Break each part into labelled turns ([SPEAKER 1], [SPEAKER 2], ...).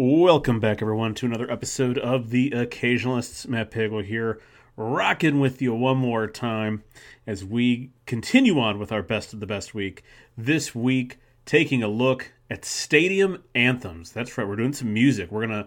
[SPEAKER 1] Welcome back, everyone, to another episode of The Occasionalists. Matt Pagel here, rocking with you one more time as we continue on with our best of the best week. This week, taking a look at stadium anthems. That's right, we're doing some music. We're gonna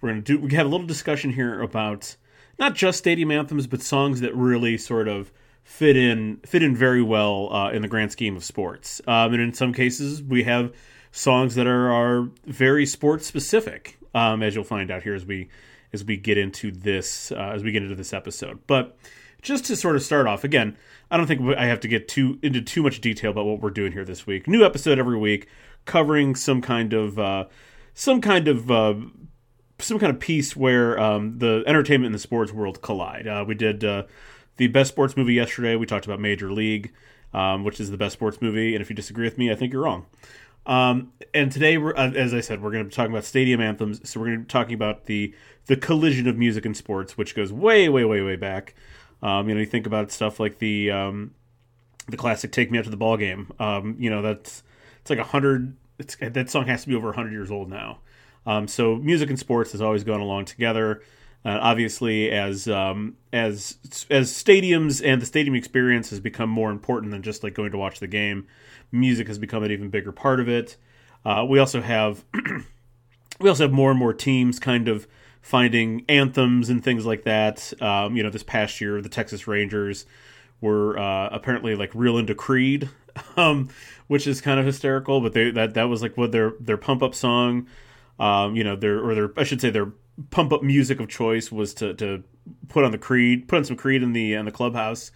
[SPEAKER 1] we're gonna do we have a little discussion here about not just stadium anthems, but songs that really sort of fit in fit in very well uh, in the grand scheme of sports. Um, and in some cases, we have songs that are are very sports specific, um, as you'll find out here as we as we get into this uh, as we get into this episode. But just to sort of start off again, I don't think I have to get too into too much detail about what we're doing here this week. New episode every week, covering some kind of uh, some kind of uh, some kind of piece where um, the entertainment and the sports world collide. Uh, we did uh, the best sports movie yesterday. We talked about Major League, um, which is the best sports movie. And if you disagree with me, I think you're wrong. Um, and today, uh, as I said, we're going to be talking about stadium anthems. So we're going to be talking about the the collision of music and sports, which goes way, way, way, way back. Um, you know, you think about stuff like the um, the classic "Take Me Out to the Ball Game." Um, you know, that's it's like a hundred. That song has to be over hundred years old now. Um, so music and sports has always gone along together. Uh, obviously, as um, as as stadiums and the stadium experience has become more important than just like going to watch the game, music has become an even bigger part of it. Uh, we also have we also have more and more teams kind of finding anthems and things like that. Um, you know, this past year, the Texas Rangers were uh, apparently like real into Creed, um, which is kind of hysterical. But they that that was like what their their pump up song. Um, you know, their or their I should say their pump up music of choice was to to put on the Creed, put on some Creed in the in the clubhouse,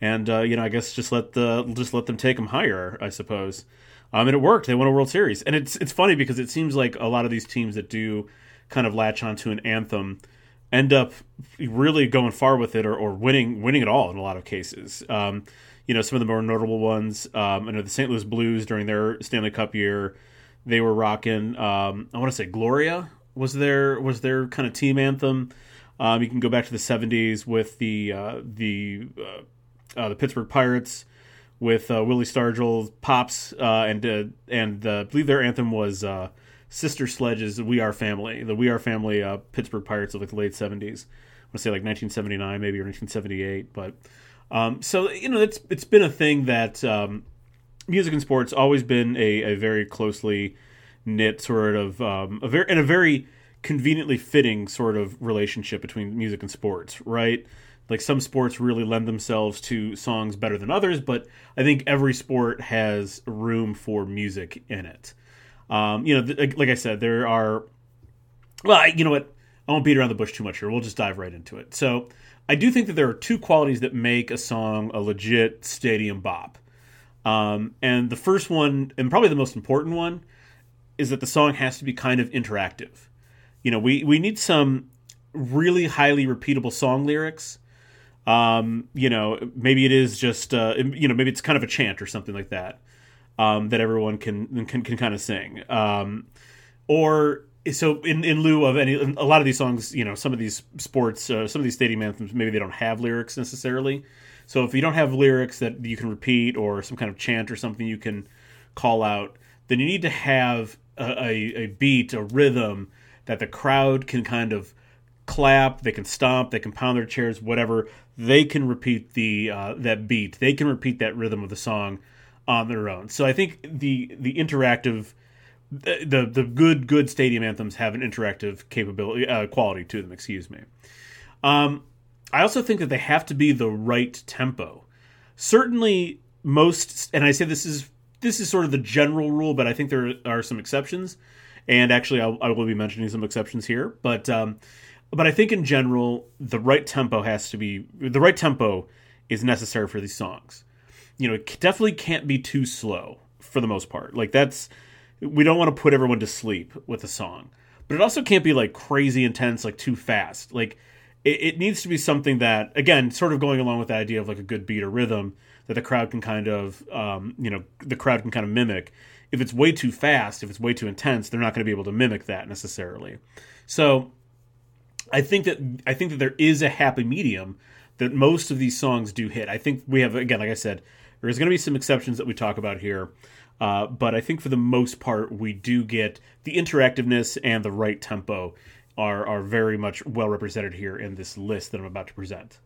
[SPEAKER 1] and uh, you know I guess just let the just let them take them higher, I suppose. Um, and it worked. They won a World Series, and it's it's funny because it seems like a lot of these teams that do kind of latch onto an anthem end up really going far with it or, or winning winning it all in a lot of cases. Um, you know, some of the more notable ones. Um, I know the St. Louis Blues during their Stanley Cup year, they were rocking. Um, I want to say Gloria was their was their kind of team anthem. Um, you can go back to the '70s with the uh, the uh, uh, the Pittsburgh Pirates with uh, Willie Stargell, Pops, uh, and and I believe their anthem was Sister Sledge's "We Are Family." The "We Are Family" Pittsburgh Pirates of like the late '70s. I want to say like 1979 maybe or 1978, but um, so you know it's it's been a thing that um, music and sports always been a, a very closely knit sort of um, a very and a very conveniently fitting sort of relationship between music and sports, right? Like some sports really lend themselves to songs better than others, but I think every sport has room for music in it. Um, you know, th- like I said, there are. Well, I, you know what? I won't beat around the bush too much here. We'll just dive right into it. So, I do think that there are two qualities that make a song a legit stadium bop. Um, and the first one, and probably the most important one, is that the song has to be kind of interactive. You know, we we need some really highly repeatable song lyrics. Um, you know, maybe it is just uh, you know maybe it's kind of a chant or something like that um, that everyone can can can kind of sing. Um, or so in in lieu of any a lot of these songs, you know, some of these sports, uh, some of these stadium anthems, maybe they don't have lyrics necessarily. So if you don't have lyrics that you can repeat or some kind of chant or something you can call out, then you need to have a, a, beat, a rhythm that the crowd can kind of clap, they can stomp, they can pound their chairs, whatever. They can repeat the uh, that beat. They can repeat that rhythm of the song on their own. So I think the the interactive the the good good stadium anthems have an interactive capability uh, quality to them. Excuse me. Um, I also think that they have to be the right tempo. Certainly, most, and I say this is this is sort of the general rule, but I think there are some exceptions. And actually, I'll, I will be mentioning some exceptions here. But um, but I think in general, the right tempo has to be the right tempo is necessary for these songs. You know, it definitely can't be too slow for the most part. Like that's we don't want to put everyone to sleep with a song, but it also can't be like crazy intense, like too fast. Like it, it needs to be something that, again, sort of going along with the idea of like a good beat or rhythm that the crowd can kind of, um, you know, the crowd can kind of mimic. If it's way too fast, if it's way too intense, they're not going to be able to mimic that necessarily. So, I think that I think that there is a happy medium that most of these songs do hit. I think we have again, like I said, there's going to be some exceptions that we talk about here. Uh, but I think for the most part, we do get the interactiveness and the right tempo are are very much well represented here in this list that I'm about to present.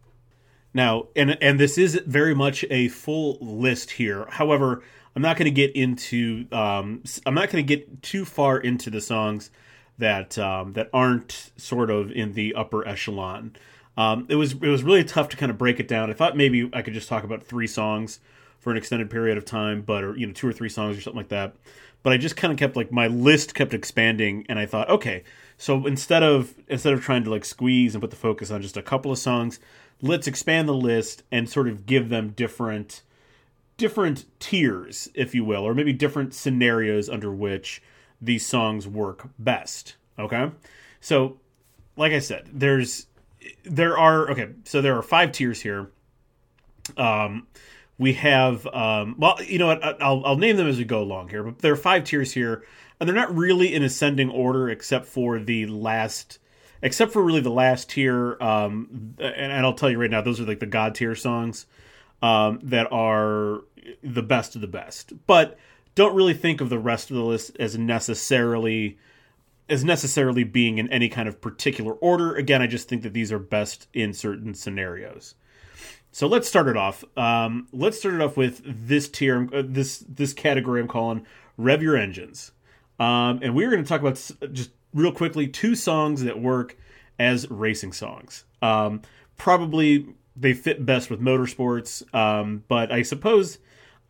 [SPEAKER 1] Now, and and this is very much a full list here. However, I'm not going to get into um, I'm not going to get too far into the songs that um, that aren't sort of in the upper echelon. Um, it was it was really tough to kind of break it down. I thought maybe I could just talk about three songs for an extended period of time, but or you know two or three songs or something like that. But I just kind of kept like my list kept expanding, and I thought, okay, so instead of instead of trying to like squeeze and put the focus on just a couple of songs, let's expand the list and sort of give them different different tiers, if you will, or maybe different scenarios under which these songs work best. Okay, so like I said, there's there are okay, so there are five tiers here. Um, we have um, well, you know what? I'll I'll name them as we go along here, but there are five tiers here, and they're not really in ascending order except for the last. Except for really the last tier, um, and, and I'll tell you right now, those are like the god tier songs um, that are the best of the best. But don't really think of the rest of the list as necessarily as necessarily being in any kind of particular order. Again, I just think that these are best in certain scenarios. So let's start it off. Um, let's start it off with this tier, uh, this this category I'm calling "Rev Your Engines," um, and we're going to talk about just real quickly two songs that work as racing songs. Um, probably they fit best with motorsports, um, but I suppose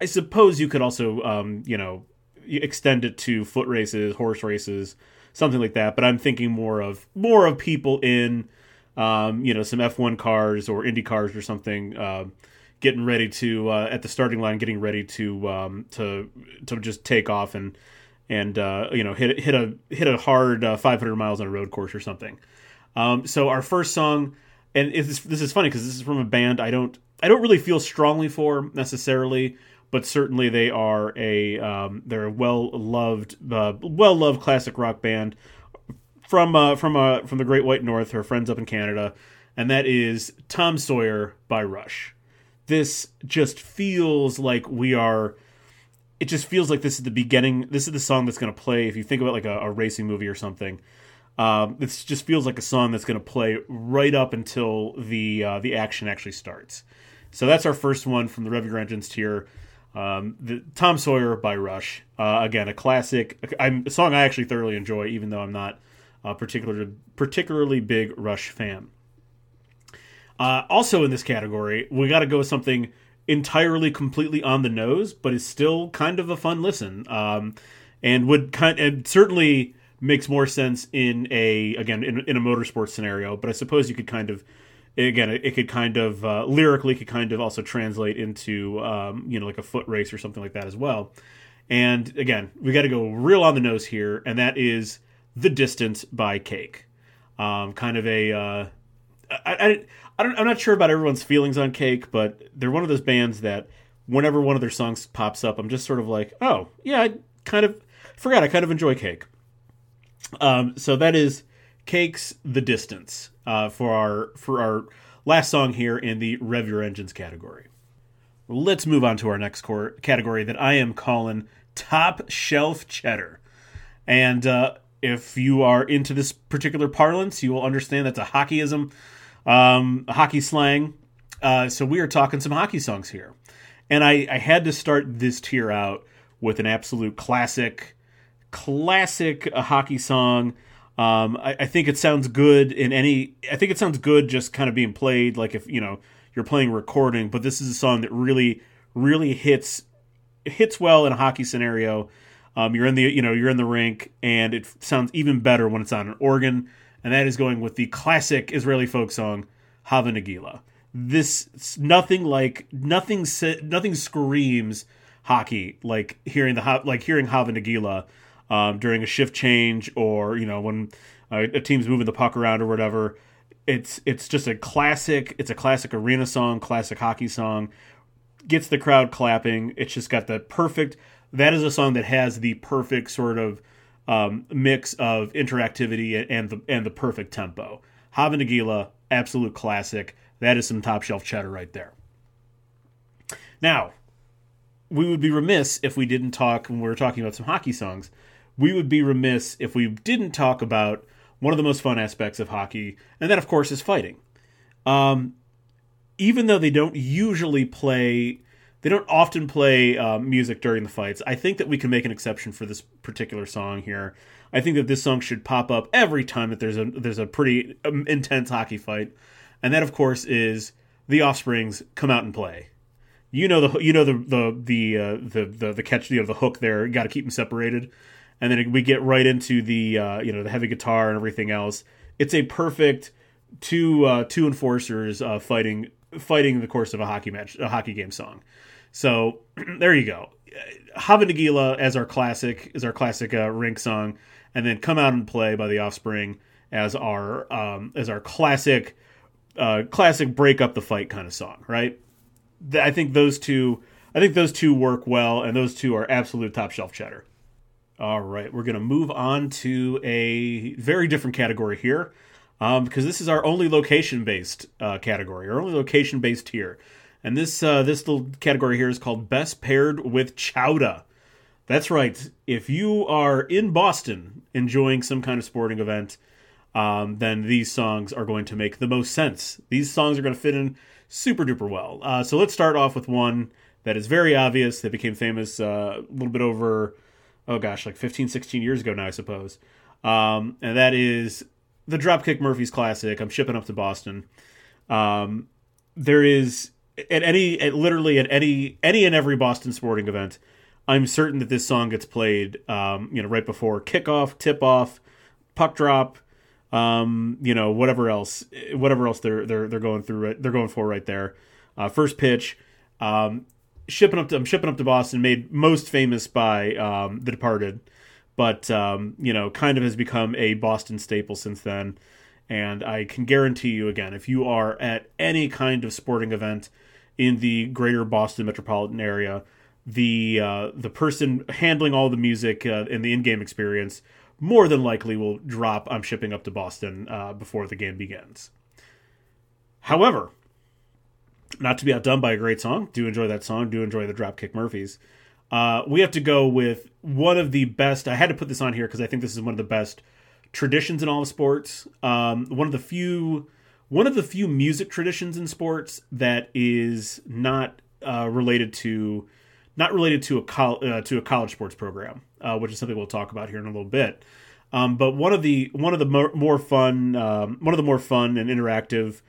[SPEAKER 1] I suppose you could also, um, you know, extend it to foot races, horse races, something like that. But I'm thinking more of more of people in, um, you know, some F1 cars or Indy cars or something, uh, getting ready to uh, at the starting line, getting ready to um, to to just take off and and uh, you know hit hit a hit a hard uh, 500 miles on a road course or something. Um, so our first song, and this, this is funny because this is from a band I don't I don't really feel strongly for necessarily but certainly they are a um, they're a well loved uh, well loved classic rock band from uh, from uh, from the Great White North. Her friends up in Canada, and that is Tom Sawyer by Rush. This just feels like we are. It just feels like this is the beginning. This is the song that's going to play. If you think about like a, a racing movie or something, um, this just feels like a song that's going to play right up until the uh, the action actually starts. So that's our first one from the Rev Your Engines tier. Um, the, Tom Sawyer by Rush. Uh, again, a classic. I'm, a song I actually thoroughly enjoy, even though I'm not a particularly particularly big Rush fan. Uh, also in this category, we got to go with something entirely, completely on the nose, but is still kind of a fun listen, um, and would kind and certainly makes more sense in a again in, in a motorsports scenario. But I suppose you could kind of again, it, it could kind of uh, lyrically could kind of also translate into um, you know like a foot race or something like that as well. And again, we got to go real on the nose here, and that is "The Distance" by Cake. Um, kind of a uh, I, I, I don't I'm not sure about everyone's feelings on Cake, but they're one of those bands that whenever one of their songs pops up, I'm just sort of like, oh yeah, I kind of forgot I kind of enjoy Cake. Um, so that is Cake's "The Distance." uh, for our for our last song here in the Rev Your Engines category. Let's move on to our next core category that I am calling Top Shelf Cheddar. And uh, if you are into this particular parlance, you will understand that's a hockeyism, um, hockey slang. Uh, so we are talking some hockey songs here. And I, I had to start this tier out with an absolute classic, classic uh, hockey song um, I, I, think it sounds good in any. I think it sounds good just kind of being played, like if you know you're playing recording. But this is a song that really, really hits hits well in a hockey scenario. Um, you're in the you know you're in the rink, and it sounds even better when it's on an organ. And that is going with the classic Israeli folk song Hava Nagila. This nothing like nothing nothing screams hockey like hearing the like hearing Hava Nagila um, during a shift change or you know when uh, a team's moving the puck around or whatever. It's it's just a classic. It's a classic arena song, classic hockey song. Gets the crowd clapping. It's just got the perfect. That is a song that has the perfect sort of um, mix of interactivity and the and the perfect tempo. Hava Nagila, absolute classic. That is some top shelf cheddar right there. Now, we would be remiss if we didn't talk when we were talking about some hockey songs. We would be remiss if we didn't talk about one of the most fun aspects of hockey, and that, of course, is fighting. Um, even though they don't usually play, they don't often play uh, music during the fights. I think that we can make an exception for this particular song here. I think that this song should pop up every time that there's a there's a pretty um, intense hockey fight, and that, of course, is the Offspring's "Come Out and Play." You know the you know the the the uh, the, the the catch you know the hook there. Got to keep them separated, and then we get right into the uh, you know the heavy guitar and everything else. It's a perfect two uh, two enforcers uh, fighting fighting the course of a hockey match, a hockey game song. So there you go. Hava Nagila as our classic is our classic uh, rink song, and then "Come Out and Play" by the Offspring as our um, as our classic uh, classic break up the fight kind of song, right? I think those two I think those two work well, and those two are absolute top shelf cheddar. All right, we're to move on to a very different category here um, because this is our only location based uh, category, our only location based here. And this uh, this little category here is called Best Paired with Chowda. That's right. If you are in Boston enjoying some kind of sporting event, um, then these songs are going to make the most sense. These songs are going to fit in super duper well. Uh, so let's start off with one that is very obvious that became famous uh, a little bit over, oh gosh, like 15, 16 years ago now, I suppose. Um, and that is the Dropkick Murphys classic. I'm shipping up to Boston. Um, there is at any, at literally at any, any and every Boston sporting event, I'm certain that this song gets played, um, you know, right before kickoff, tip off, puck drop, um, you know, whatever else, whatever else they're they're they're going through, Right, they're going for right there. Uh, first pitch, um, shipping up to I'm shipping up to Boston, made most famous by um, The Departed, but um, you know, kind of has become a Boston staple since then. And I can guarantee you again, if you are at any kind of sporting event in the greater Boston metropolitan area, the uh, the person handling all the music uh, the in-game experience more than likely will drop I'm shipping up to Boston uh, before the game begins. However, not to be outdone by a great song, do enjoy that song, do enjoy the Dropkick Murphys. Uh, we have to go with one of the best. I had to put this on here because I think this is one of the best traditions in all of sports. Um, one of the few, one of the few music traditions in sports that is not uh, related to, not related to a col- uh, to a college sports program uh, which is something we'll talk about here in a little bit. Um, but one of the one of the more, more fun um, one of the more fun and interactive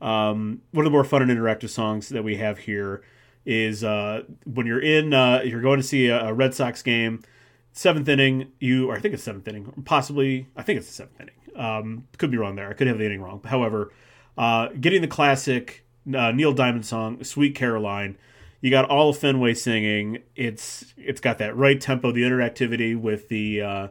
[SPEAKER 1] um, one of the more fun and interactive songs that we have here is uh, when you're in uh, you're going to see a, a, Red Sox game, seventh inning. You I think it's seventh inning, possibly I think it's the seventh inning. Um, could be wrong there. I could have the inning wrong. However, uh, getting the classic uh, Neil Diamond song "Sweet Caroline." you got all of Fenway singing. It's it's got that right tempo, the interactivity with the uh,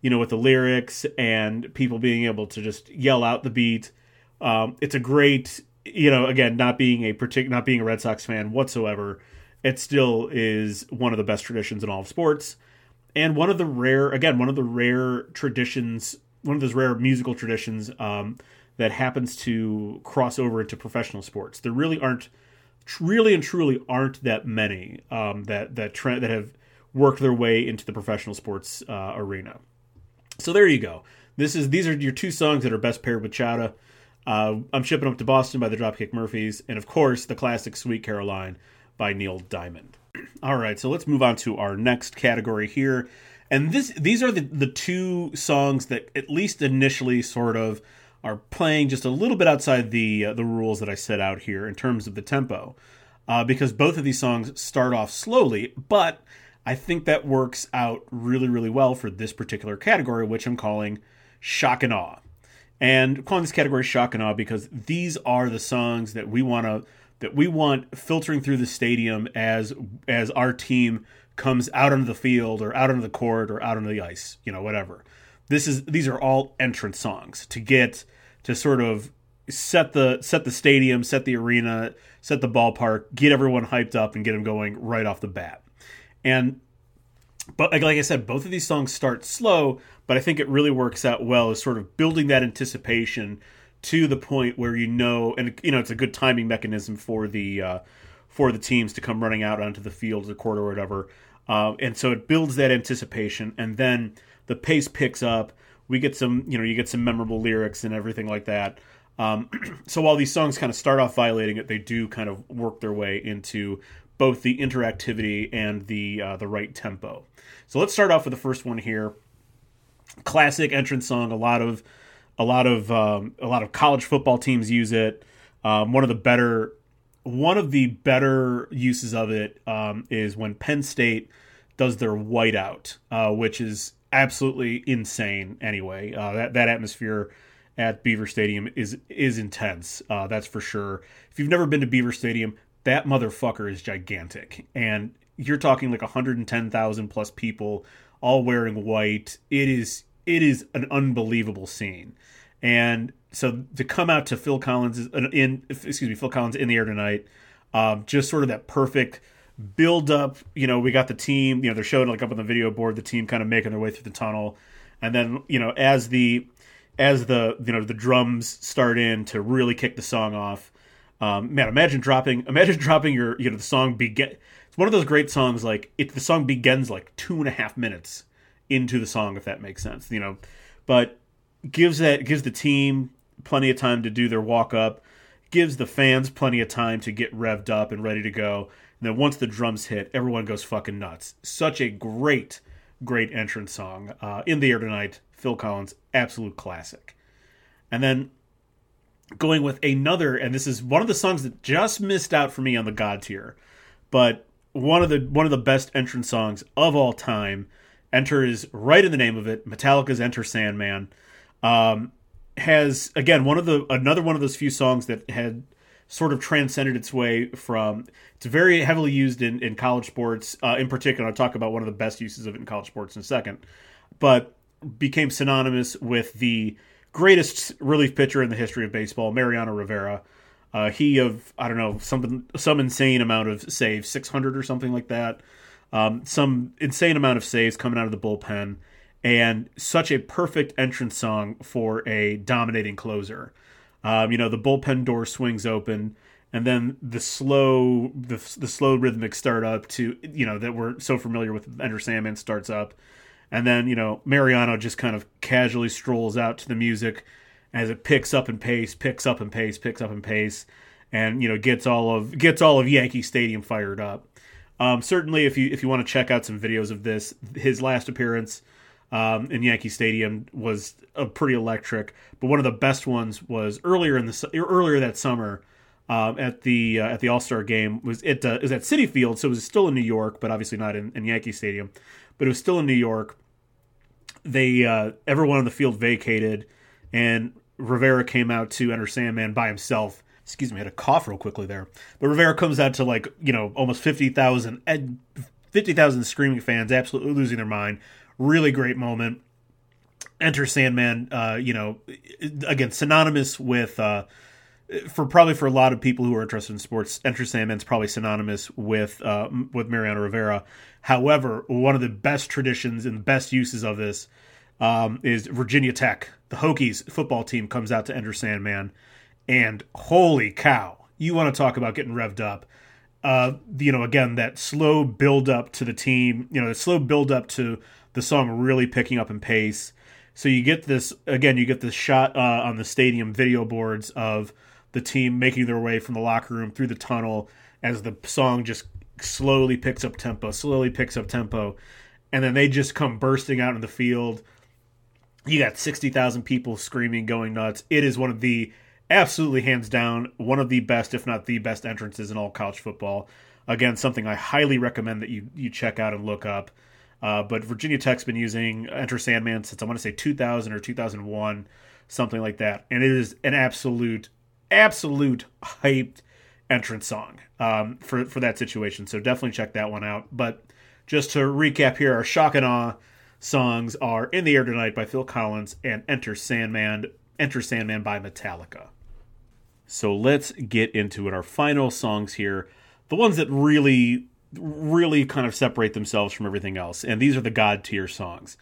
[SPEAKER 1] you know with the lyrics and people being able to just yell out the beat. Um, it's a great you know again not being a particular not being a Red Sox fan whatsoever. It still is one of the best traditions in all of sports, and one of the rare again one of the rare traditions, one of those rare musical traditions um, that happens to cross over into professional sports. There really aren't really and truly aren't that many um, that that trend that have worked their way into the professional sports uh, arena. So there you go. This is these are your two songs that are best paired with Chowda. Uh, I'm shipping up to Boston by the Dropkick Murphys, and of course the classic Sweet Caroline by Neil Diamond. All right, so let's move on to our next category here, and this these are the the two songs that at least initially sort of are playing just a little bit outside the uh, the rules that I set out here in terms of the tempo, uh, because both of these songs start off slowly, but I think that works out really really well for this particular category, which I'm calling shock and awe, and I'm calling this category shock and awe because these are the songs that we want to that we want filtering through the stadium as as our team comes out onto the field or out onto the court or out onto the ice, you know, whatever this is these are all entrance songs to get to sort of set the set the stadium, set the arena, set the ballpark, get everyone hyped up, and get them going right off the bat. And but like I said, both of these songs start slow, but I think it really works out well as sort of building that anticipation to the point where you know, and you know, it's a good timing mechanism for the uh, for the teams to come running out onto the field, or the court, or whatever. Uh, and so it builds that anticipation, and then the pace picks up. We get some, you know, you get some memorable lyrics and everything like that. Um, so while these songs kind of start off violating it, they do kind of work their way into both the interactivity and the uh, the right tempo. So let's start off with the first one here. Classic entrance song. A lot of a lot of um, a lot of college football teams use it. Um, one of the better one of the better uses of it um, is when Penn State does their whiteout, uh, which is absolutely insane. Anyway, uh, that that atmosphere at Beaver Stadium is is intense. Uh, that's for sure. If you've never been to Beaver Stadium, that motherfucker is gigantic, and you're talking like 110,000 plus people all wearing white. It is it is an unbelievable scene, and so to come out to Phil Collins in excuse me Phil Collins in the air tonight, um, just sort of that perfect build up. You know, we got the team. You know, they're showing like up on the video board the team kind of making their way through the tunnel, and then you know as the as the you know the drums start in to really kick the song off. Um, man, imagine dropping imagine dropping your you know the song begin. It's one of those great songs like if the song begins like two and a half minutes into the song if that makes sense. You know, but gives that gives the team plenty of time to do their walk up, gives the fans plenty of time to get revved up and ready to go. And then once the drums hit, everyone goes fucking nuts. Such a great, great entrance song. Uh, in the air tonight, Phil Collins, absolute classic. And then going with another, and this is one of the songs that just missed out for me on the God tier, but one of the one of the best entrance songs of all time. Enter is right in the name of it. Metallica's Enter Sandman. Um, has again one of the another one of those few songs that had sort of transcended its way from it's very heavily used in, in college sports uh, in particular i'll talk about one of the best uses of it in college sports in a second but became synonymous with the greatest relief pitcher in the history of baseball mariano rivera. Uh, he of i don't know something some insane amount of saves 600 or something like that. Um, some insane amount of saves coming out of the bullpen and such a perfect entrance song for a dominating closer. Um, you know, the bullpen door swings open, and then the slow, the, the slow rhythmic startup to you know that we're so familiar with. Enter Sandman starts up, and then you know Mariano just kind of casually strolls out to the music as it picks up in pace, picks up in pace, picks up in pace, and you know gets all of gets all of Yankee Stadium fired up. Um, certainly, if you if you want to check out some videos of this, his last appearance um, in Yankee Stadium was a pretty electric. But one of the best ones was earlier in the earlier that summer um, at the uh, at the All Star game was it uh, was at Citi Field, so it was still in New York, but obviously not in, in Yankee Stadium. But it was still in New York. They uh, everyone on the field vacated, and Rivera came out to enter Sandman by himself. Excuse me, I had a cough real quickly there. But Rivera comes out to like you know almost fifty thousand. 50,000 screaming fans absolutely losing their mind really great moment. Enter Sandman, uh, you know, again synonymous with uh, for probably for a lot of people who are interested in sports. Enter Sandman's probably synonymous with uh, with Mariano Rivera. However, one of the best traditions and best uses of this um, is Virginia Tech. The Hokies football team comes out to Enter Sandman, and holy cow, you want to talk about getting revved up. Uh, you know, again, that slow build up to the team, you know, the slow build up to the song really picking up in pace. So you get this again, you get this shot uh, on the stadium video boards of the team making their way from the locker room through the tunnel as the song just slowly picks up tempo, slowly picks up tempo, and then they just come bursting out in the field. You got 60,000 people screaming, going nuts. It is one of the absolutely hands down one of the best, if not the best entrances in all college football. Again, something I highly recommend that you you check out and look up. Uh, but Virginia Tech's been using Enter Sandman since I want to say 2000 or 2001, something like that, and it is an absolute, absolute hyped entrance song um, for for that situation. So definitely check that one out. But just to recap here, our shock and awe songs are "In the Air Tonight" by Phil Collins and "Enter Sandman." Enter Sandman by Metallica. So let's get into it. Our final songs here, the ones that really really kind of separate themselves from everything else. And these are the God tier songs.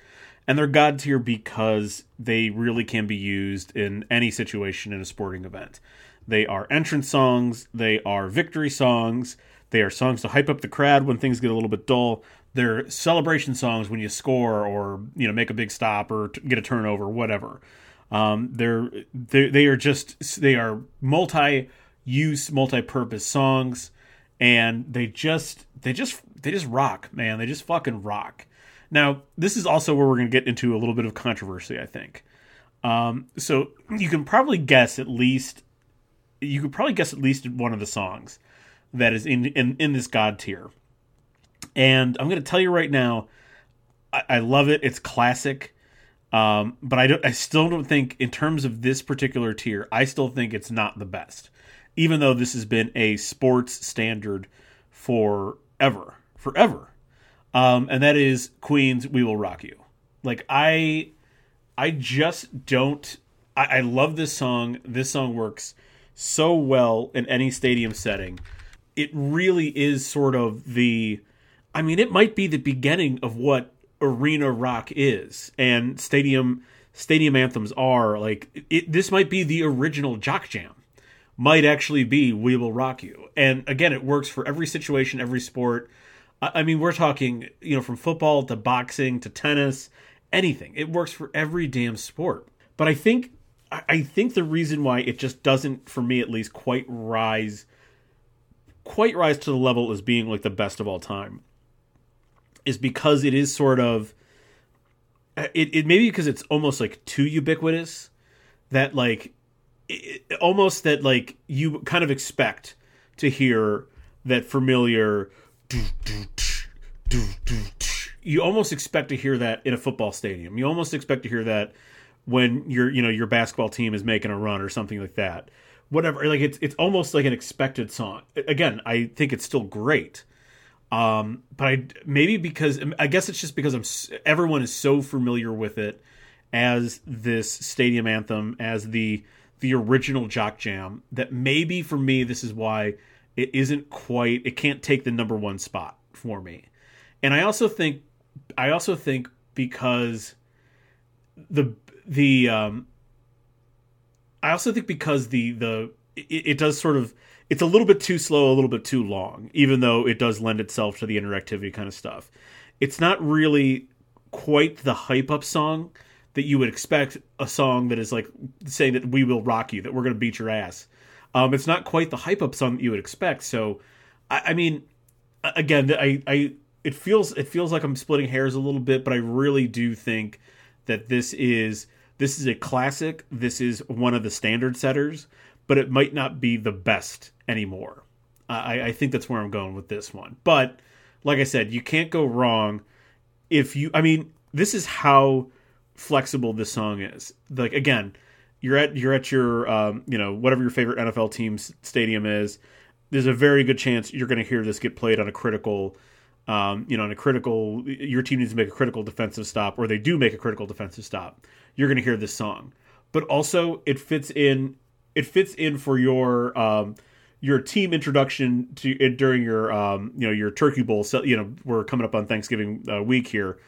[SPEAKER 1] And they're God tier because they really can be used in any situation in a sporting event. They are entrance songs, they are victory songs, they are songs to hype up the crowd when things get a little bit dull. They're celebration songs when you score or you know make a big stop or t- get a turnover, whatever. Um, they're they they are just they are multi-use, multi-purpose songs, and they just they just they just rock, man. They just fucking rock. Now, this is also where we're going to get into a little bit of controversy, I think. Um, so you can probably guess at least you could probably guess at least one of the songs that is in in, in this God tier. And I'm going to tell you right now, I, I love it. It's classic. Um, but I. I still don't think, in terms of this particular tier, I still think it's not the best, even though this has been a sports standard forever, forever. Um, and that is Queen's "We Will Rock You." Like I, I just don't. I, I love this song. This song works so well in any stadium setting. It really is sort of the. I mean, it might be the beginning of what arena rock is and stadium stadium anthems are like it, this might be the original jock jam might actually be we will rock you. And again it works for every situation every sport. I mean we're talking you know from football to boxing to tennis anything. It works for every damn sport. But i think i think the reason why it just doesn't for me at least quite rise quite rise to the level as being like the best of all time is because it is sort of uh, it, it maybe because it's almost like too ubiquitous that like it, almost that like you kind of expect to hear that familiar you almost expect to hear that in a football stadium. You almost expect to hear that when your you know your basketball team is making a run or something like that. Whatever like it's it's almost like an expected song. Again i think it's still great um, but I maybe because I guess it's just because I'm everyone is so familiar with it as this stadium anthem as the the original Jock Jam that maybe for me this is why it isn't quite it can't take the number one spot for me. And I also think I also think because the the um I also think because the the it, it does sort of it's a little bit too slow, a little bit too long, even though it does lend itself to the interactivity kind of stuff. It's not really quite the hype up song that you would expect a song that is like saying that we will rock you, that we're going to beat your ass. Um, it's not quite the hype up song that you would expect. So, I, I mean, again, I, I, it feels, it feels like I'm splitting hairs a little bit, but I really do think that this is, this is a classic. This is one of the standard setters, but it might not be the best anymore. I, I think that's where I'm going with this one. But like I said, you can't go wrong if you. I mean, this is how flexible this song is. Like again, you're at you're at your um, you know whatever your favorite NFL team's stadium is. There's a very good chance you're going to hear this get played on a critical, um, you know, on a critical. Your team needs to make a critical defensive stop, or they do make a critical defensive stop. You're going to hear this song, but also it fits in. It fits in for your um, your team introduction to it during your um, you know your turkey bowl. So, you know we're coming up on Thanksgiving uh, week here.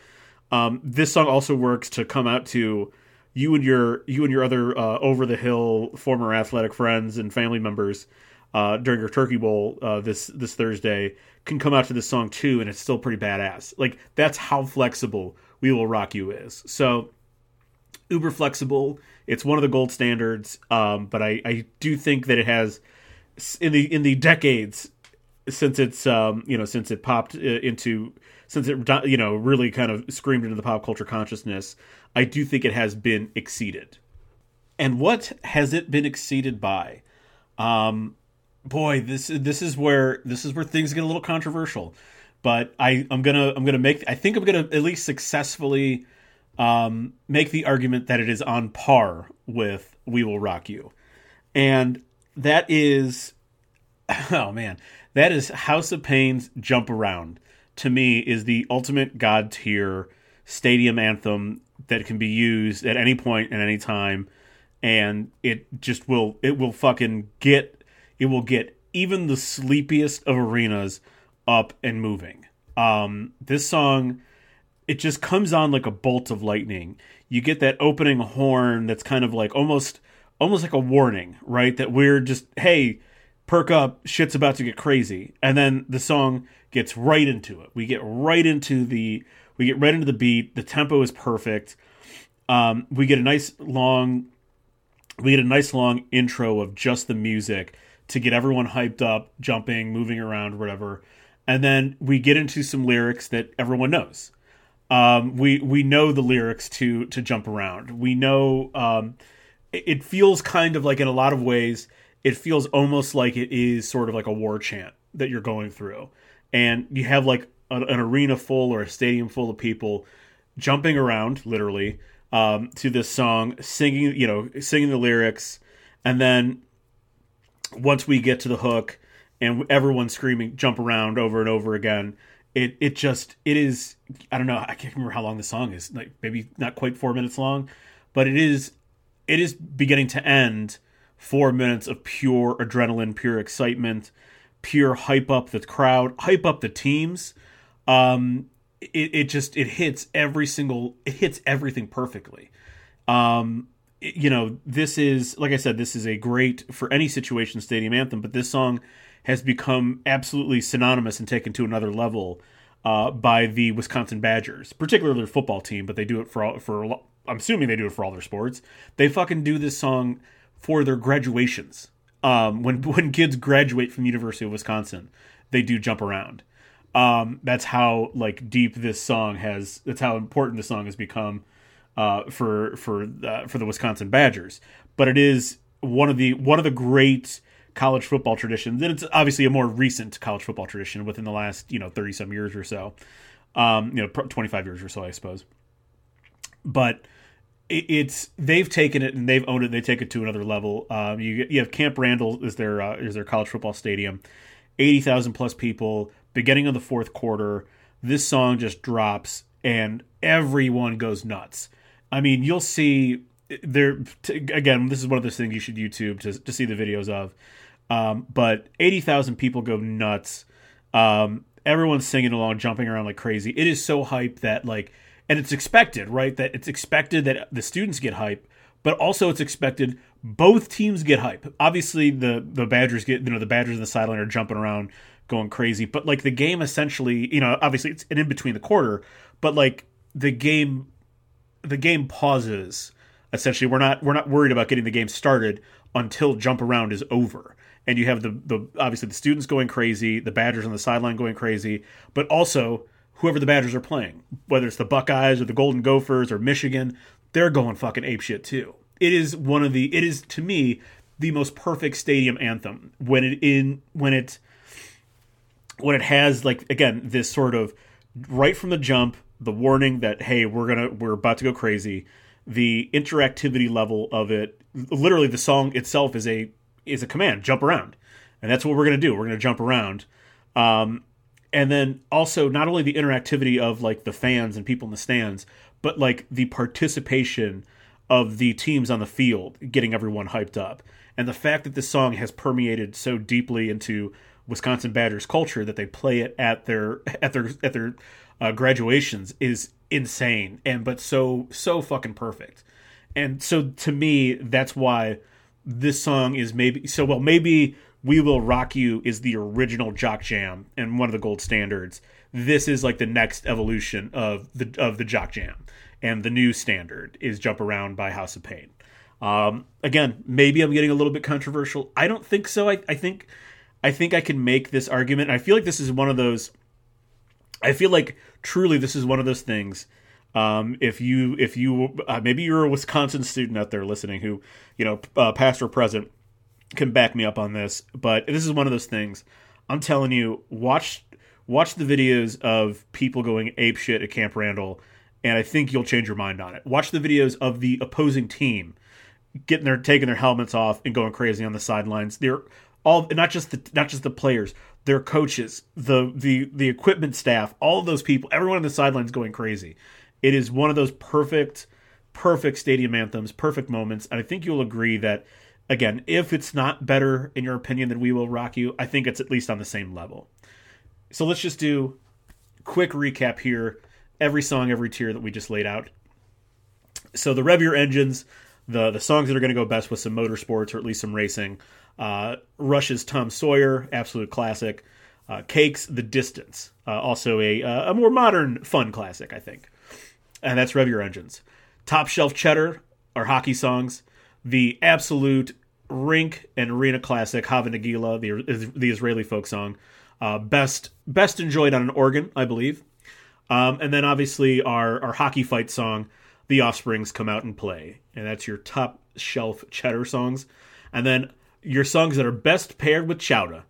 [SPEAKER 1] Um, this song also works to come out to you and your you and your other uh, over the hill former athletic friends and family members uh, during your turkey bowl uh, this this Thursday can come out to this song too, and it's still pretty badass. Like that's how flexible "We Will Rock You" is. So uber flexible. It's one of the gold standards, um, but I, I do think that it has in the in the decades since it's um, you know since it popped uh, into since it you know really kind of screamed into the pop culture consciousness, I do think it has been exceeded. And what has it been exceeded by? Um, boy, this this is where this is where things get a little controversial. But I I'm gonna I'm gonna make I think I'm gonna at least successfully um, make the argument that it is on par with We Will Rock You, and that is oh man, that is House of Pain's Jump Around. To me, is the ultimate god tier stadium anthem that can be used at any point and any time, and it just will it will fucking get it will get even the sleepiest of arenas up and moving. Um, this song, it just comes on like a bolt of lightning. You get that opening horn that's kind of like almost almost like a warning, right? That we're just, hey, perk up, shit's about to get crazy, and then the song gets right into it. We get right into the we get right into the beat. The tempo is perfect. Um, we get a nice long we get a nice long intro of just the music to get everyone hyped up, jumping, moving around, whatever. And then we get into some lyrics that everyone knows. Um, we we know the lyrics to to jump around. We know um, it, feels kind of like in a lot of ways it feels almost like it is sort of like a war chant that you're going through, and you have like an, an arena full or a stadium full of people jumping around, literally, um, to this song, singing, you know, singing the lyrics, and then once we get to the hook and everyone's screaming jump around over and over again it it just it is i don't know i can't remember how long the song is like maybe not quite four minutes long but it is it is beginning to end four minutes of pure adrenaline pure excitement pure hype up the crowd hype up the teams um it, it just it hits every single it hits everything perfectly um you know, this is like I said, this is a great for any situation stadium anthem, but this song has become absolutely synonymous and taken to another level uh, by the Wisconsin Badgers, particularly their football team. But they do it for all, for I'm assuming they do it for all their sports. They fucking do this song for their graduations. Um, when when kids graduate from the University of Wisconsin, they do jump around. Um, that's how like deep this song has. That's how important this song has become uh, for for uh, for the Wisconsin Badgers. But it is one of the one of the great college football traditions, and it's obviously a more recent college football tradition within the last you know thirty some years or so, um, you know twenty five years or so, I suppose. But it's they've taken it and they've owned it. They take it to another level. Um, you you have Camp Randall is their uh, is their college football stadium, eighty thousand plus people. Beginning of the fourth quarter, this song just drops and everyone goes nuts I mean, you'll see there again. This is one of those things you should YouTube to to see the videos of. Um, but eighty thousand people go nuts. Um, everyone's singing along, jumping around like crazy. It is so hype that like, and it's expected, right? That it's expected that the students get hype, but also it's expected both teams get hype. Obviously, the the Badgers get you know the Badgers in the sideline are jumping around, going crazy. But like the game essentially, you know, obviously it's an in between the quarter, but like the game the game pauses. Essentially, we're not we're not worried about getting the game started until jump around is over. And you have the the obviously the students going crazy, the Badgers on the sideline going crazy, but also whoever the Badgers are playing, whether it's the Buckeyes or the Golden Gophers or Michigan, they're going fucking apeshit too. It is one of the it is to me the most perfect stadium anthem when it in when it when it has like again this sort of right from the jump the warning that hey we're gonna we're about to go crazy the interactivity level of it literally the song itself is a is a command jump around. And that's what we're gonna do. We're gonna jump around. Um, and then also not only the interactivity of like the fans and people in the stands but like the participation of the teams on the field getting everyone hyped up and the fact that this song has permeated so deeply into Wisconsin Badgers culture that they play it at their at their at their uh, graduations is insane and but so so fucking perfect. And so to me, that's why this song is maybe so well maybe we will rock you is the original jock jam and one of the gold standards. This is like the next evolution of the of the jock jam. And the new standard is jump around by house of pain. Um, again maybe i'm getting a little bit controversial. I don't think so. I, I think i think i can make this argument. I feel like this is one of those I feel like truly this is one of those things. Um, if you if you uh, maybe you're a Wisconsin student out there listening who you know uh, past or present can back me up on this, but this is one of those things. I'm telling you, watch watch the videos of people going ape shit at Camp Randall, and I think you'll change your mind on it. Watch the videos of the opposing team getting their taking their helmets off and going crazy on the sidelines. They're all not just the not just the players, their coaches, the the the equipment staff, all of those people, everyone on the sidelines going crazy. It is one of those perfect, perfect stadium anthems, perfect moments, and I think you'll agree that again, if it's not better in your opinion than "We Will Rock You," I think it's at least on the same level. So let's just do quick recap here. Every song, every tier that we just laid out. So the Rev Your Engines, the the songs that are going to go best with some motorsports or at least some racing. Uh, Rush's Tom Sawyer, absolute classic. Uh, Cakes The Distance, uh, also a uh, a more modern, fun classic, I think. And that's Rev Your Engines. Top Shelf Cheddar are hockey songs. The absolute rink and arena classic Hava Nagila, the the Israeli folk song, uh, best best enjoyed on an organ, I believe. Um, and then obviously our our hockey fight song, The Offsprings come out and play, and that's your top shelf cheddar songs. And then your songs that are best paired with chowder.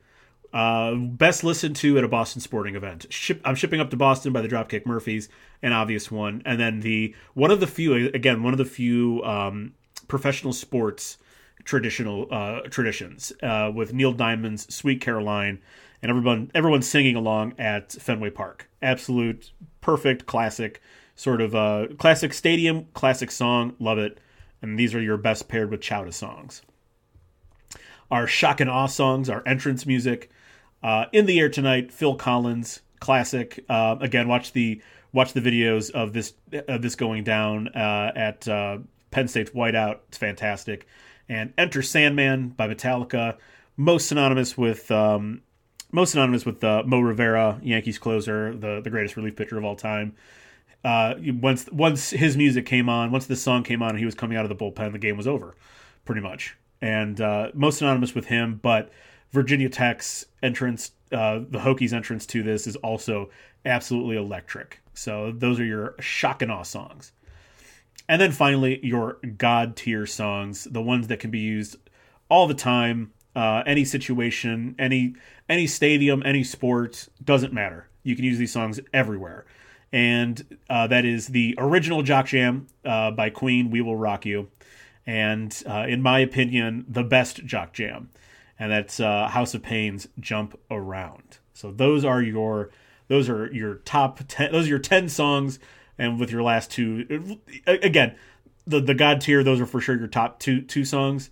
[SPEAKER 1] Uh, best listened to at a Boston sporting event. Ship, I'm shipping up to Boston by the Dropkick Murphys, an obvious one, and then the one of the few again one of the few um, professional sports traditional uh, traditions uh, with Neil Diamond's "Sweet Caroline" and everyone everyone singing along at Fenway Park. Absolute perfect classic sort of uh, classic stadium classic song. Love it. And these are your best paired with Chowda songs. Our shock and awe songs, our entrance music. Uh, in the air tonight, Phil Collins, classic. Uh, again, watch the watch the videos of this of this going down uh, at uh, Penn State's Whiteout. It's fantastic. And Enter Sandman by Metallica, most synonymous with um, most synonymous with uh, Mo Rivera, Yankees closer, the the greatest relief pitcher of all time. Uh, once once his music came on, once this song came on, and he was coming out of the bullpen, the game was over, pretty much. And uh, most synonymous with him, but Virginia Tech's entrance, uh, the Hokies' entrance to this is also absolutely electric. So those are your shock and awe songs. And then finally, your God tier songs, the ones that can be used all the time, uh, any situation, any any stadium, any sport, doesn't matter. You can use these songs everywhere. And uh, that is the original Jock Jam uh, by Queen, We Will Rock You. And uh, in my opinion, the best Jock Jam and that's uh, House of Pain's Jump Around. So those are your those are your top ten. Those are your ten songs, and with your last two, again, the the God tier. Those are for sure your top two two songs.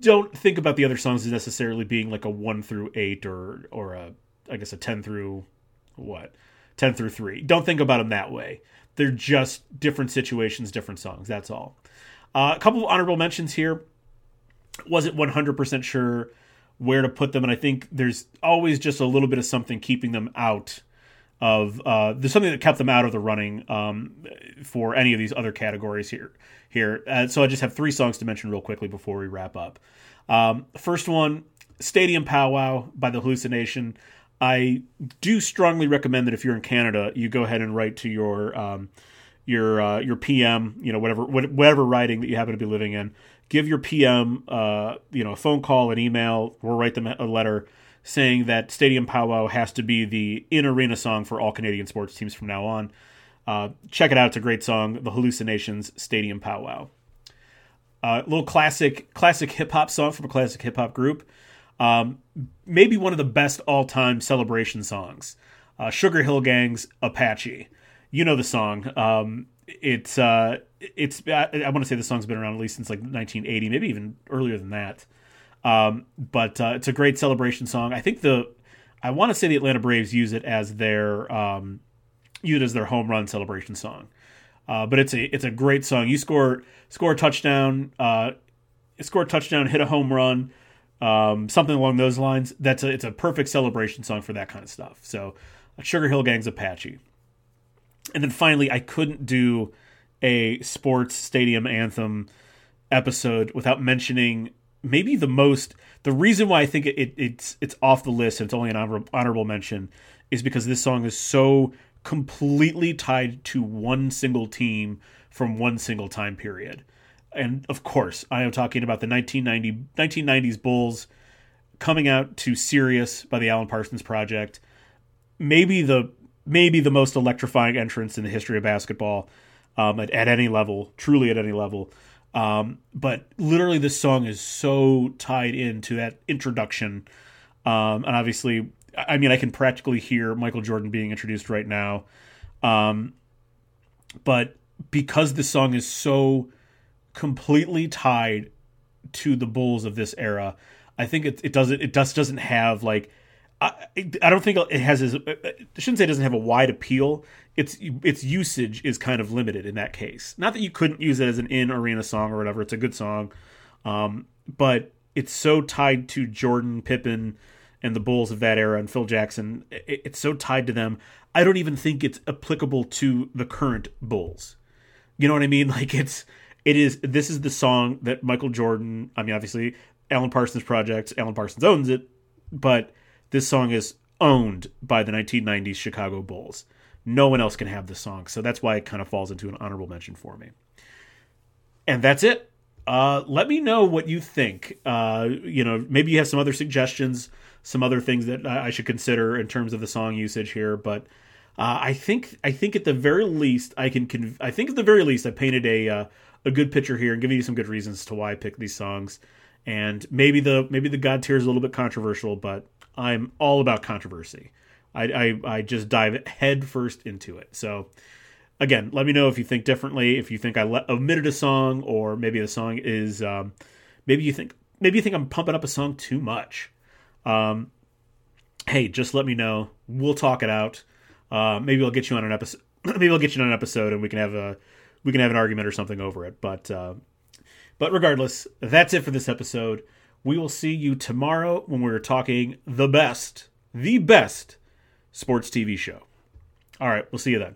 [SPEAKER 1] Don't think about the other songs as necessarily being like a one through eight or or a I guess a ten through what ten through three. Don't think about them that way. They're just different situations, different songs. That's all. Uh, a couple of honorable mentions here wasn't 100% sure where to put them and i think there's always just a little bit of something keeping them out of uh, there's something that kept them out of the running um, for any of these other categories here here. Uh, so i just have three songs to mention real quickly before we wrap up. Um, first one stadium powwow by the Halluci Nation. I do strongly recommend that if you're in canada you go ahead and write to your um, your uh, your pm you know whatever whatever riding that you happen to be living in. Give your PM, uh, you know, a phone call, an email, or write them a letter saying that Stadium Powwow has to be the in arena song for all Canadian sports teams from now on. Uh, check it out; it's a great song. The Halluci Nation's Stadium Powwow. A uh, little classic, classic hip hop song from a classic hip hop group. Um, maybe one of the best all time celebration songs. Uh, Sugar Hill Gang's Apache. You know the song. Um, it's uh, it's I, I want to say the song's been around at least since like 1980, maybe even earlier than that. Um, but uh, it's a great celebration song. I think the I want to say the Atlanta Braves use it as their um, use it as their home run celebration song. Uh, but it's a it's a great song. You score score a touchdown, uh, score a touchdown, hit a home run, um, something along those lines. That's a, it's a perfect celebration song for that kind of stuff. So, Sugar Hill Gang's Apache. And then finally, I couldn't do a sports stadium anthem episode without mentioning maybe the most the reason why I think it, it, it's it's off the list and it's only an honorable, honorable mention is because this song is so completely tied to one single team from one single time period. And of course, I am talking about the 1990 1990s Bulls coming out to Sirius by the Alan Parsons Project. Maybe the maybe the most electrifying entrance in the history of basketball um, at, at, any level, truly at any level. Um, but literally, this song is so tied into that introduction. Um, and obviously, I mean, I can practically hear Michael Jordan being introduced right now. Um, but because this song is so completely tied to the Bulls of this era, I think it, it doesn't it doesn't have like I, I don't think it has as I shouldn't say it doesn't have a wide appeal. Its its usage is kind of limited in that case. Not that you couldn't use it as an in arena song or whatever. It's a good song, um, but it's so tied to Jordan Pippen and the Bulls of that era and Phil Jackson. It, it's so tied to them. I don't even think it's applicable to the current Bulls. You know what I mean? Like it's it is. This is the song that Michael Jordan. I mean, obviously Alan Parsons Project. Alan Parsons owns it, but this song is owned by the 1990s Chicago Bulls. No one else can have this song, so that's why it kind of falls into an honorable mention for me. And that's it. Uh, let me know what you think. Uh, you know, maybe you have some other suggestions, some other things that I should consider in terms of the song usage here. But uh, I think I think at the very least I can. Conv- I think at the very least I painted a uh, a good picture here and giving you some good reasons to why I picked these songs. And maybe the maybe the God tier is a little bit controversial, but I'm all about controversy. I, I, I just dive headfirst into it. So again, let me know if you think differently. If you think I le- omitted a song, or maybe the song is um, maybe you think maybe you think I'm pumping up a song too much. Um, hey, just let me know. We'll talk it out. Uh, maybe I'll get you on an episode. maybe I'll get you on an episode, and we can have a we can have an argument or something over it. But uh, but regardless, that's it for this episode. We will see you tomorrow when we're talking the best, the best sports TV show. All right, we'll see you then.